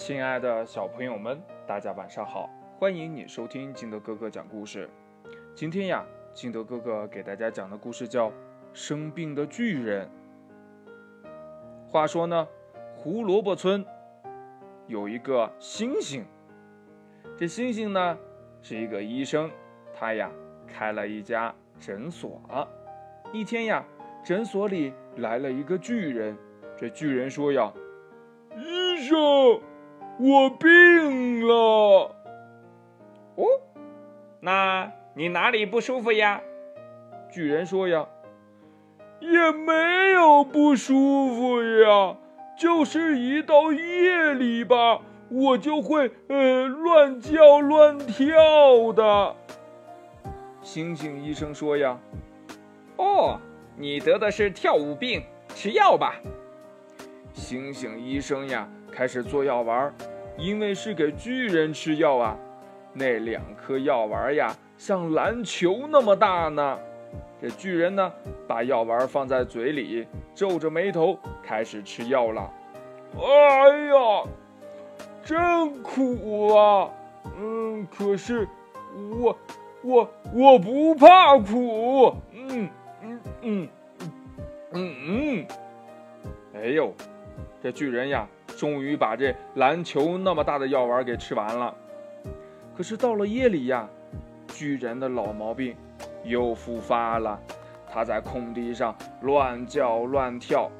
亲爱的小朋友们，大家晚上好！欢迎你收听金德哥哥讲故事。今天呀，金德哥哥给大家讲的故事叫《生病的巨人》。话说呢，胡萝卜村有一个星星，这星星呢是一个医生，他呀开了一家诊所。一天呀，诊所里来了一个巨人，这巨人说呀：“医生。”我病了，哦，那你哪里不舒服呀？巨人说呀，也没有不舒服呀，就是一到夜里吧，我就会呃乱叫乱跳的。星星医生说呀，哦，你得的是跳舞病，吃药吧。星星医生呀。开始做药丸，因为是给巨人吃药啊。那两颗药丸呀，像篮球那么大呢。这巨人呢，把药丸放在嘴里，皱着眉头开始吃药了。哎呀，真苦啊！嗯，可是我我我不怕苦。嗯嗯嗯嗯嗯。哎呦，这巨人呀！终于把这篮球那么大的药丸给吃完了，可是到了夜里呀，巨人的老毛病又复发了，他在空地上乱叫乱跳。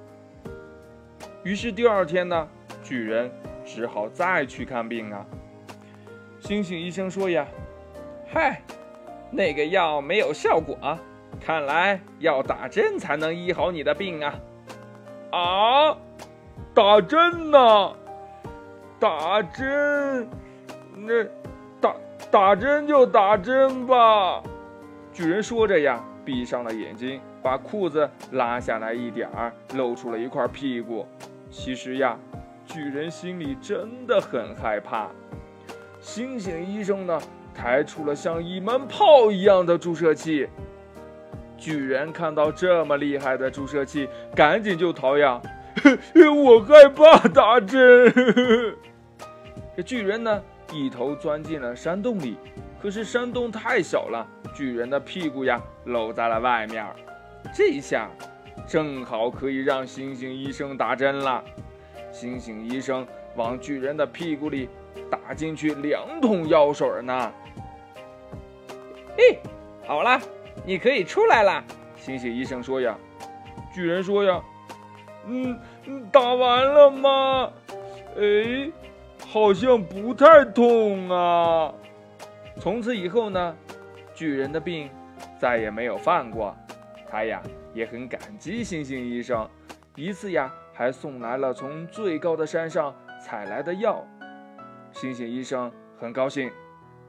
于是第二天呢，巨人只好再去看病啊。星星医生说呀：“嗨，那个药没有效果，啊看来要打针才能医好你的病啊。”啊？打针呢？打针？那打打针就打针吧。巨人说着呀，闭上了眼睛，把裤子拉下来一点儿，露出了一块屁股。其实呀，巨人心里真的很害怕。星星医生呢，抬出了像一门炮一样的注射器。巨人看到这么厉害的注射器，赶紧就逃呀。我害怕打针。这巨人呢，一头钻进了山洞里，可是山洞太小了，巨人的屁股呀露在了外面。这下正好可以让星星医生打针了。星星医生往巨人的屁股里打进去两桶药水呢。嘿，好了，你可以出来了。星星医生说呀。巨人说呀。嗯嗯，打完了吗？哎，好像不太痛啊。从此以后呢，巨人的病再也没有犯过。他呀也很感激星星医生，一次呀还送来了从最高的山上采来的药。星星医生很高兴，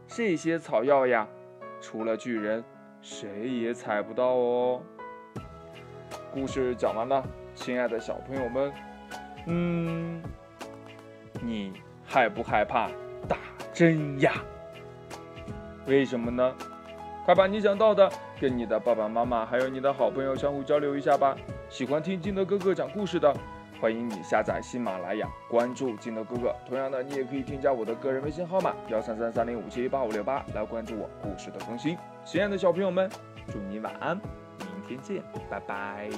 这些草药呀，除了巨人，谁也采不到哦。故事讲完了。亲爱的小朋友们，嗯，你害不害怕打针呀？为什么呢？快把你想到的跟你的爸爸妈妈还有你的好朋友相互交流一下吧。喜欢听金德哥哥讲故事的，欢迎你下载喜马拉雅，关注金德哥哥。同样的，你也可以添加我的个人微信号码幺三三三零五七八五六八来关注我故事的更新。亲爱的小朋友们，祝你晚安，明天见，拜拜。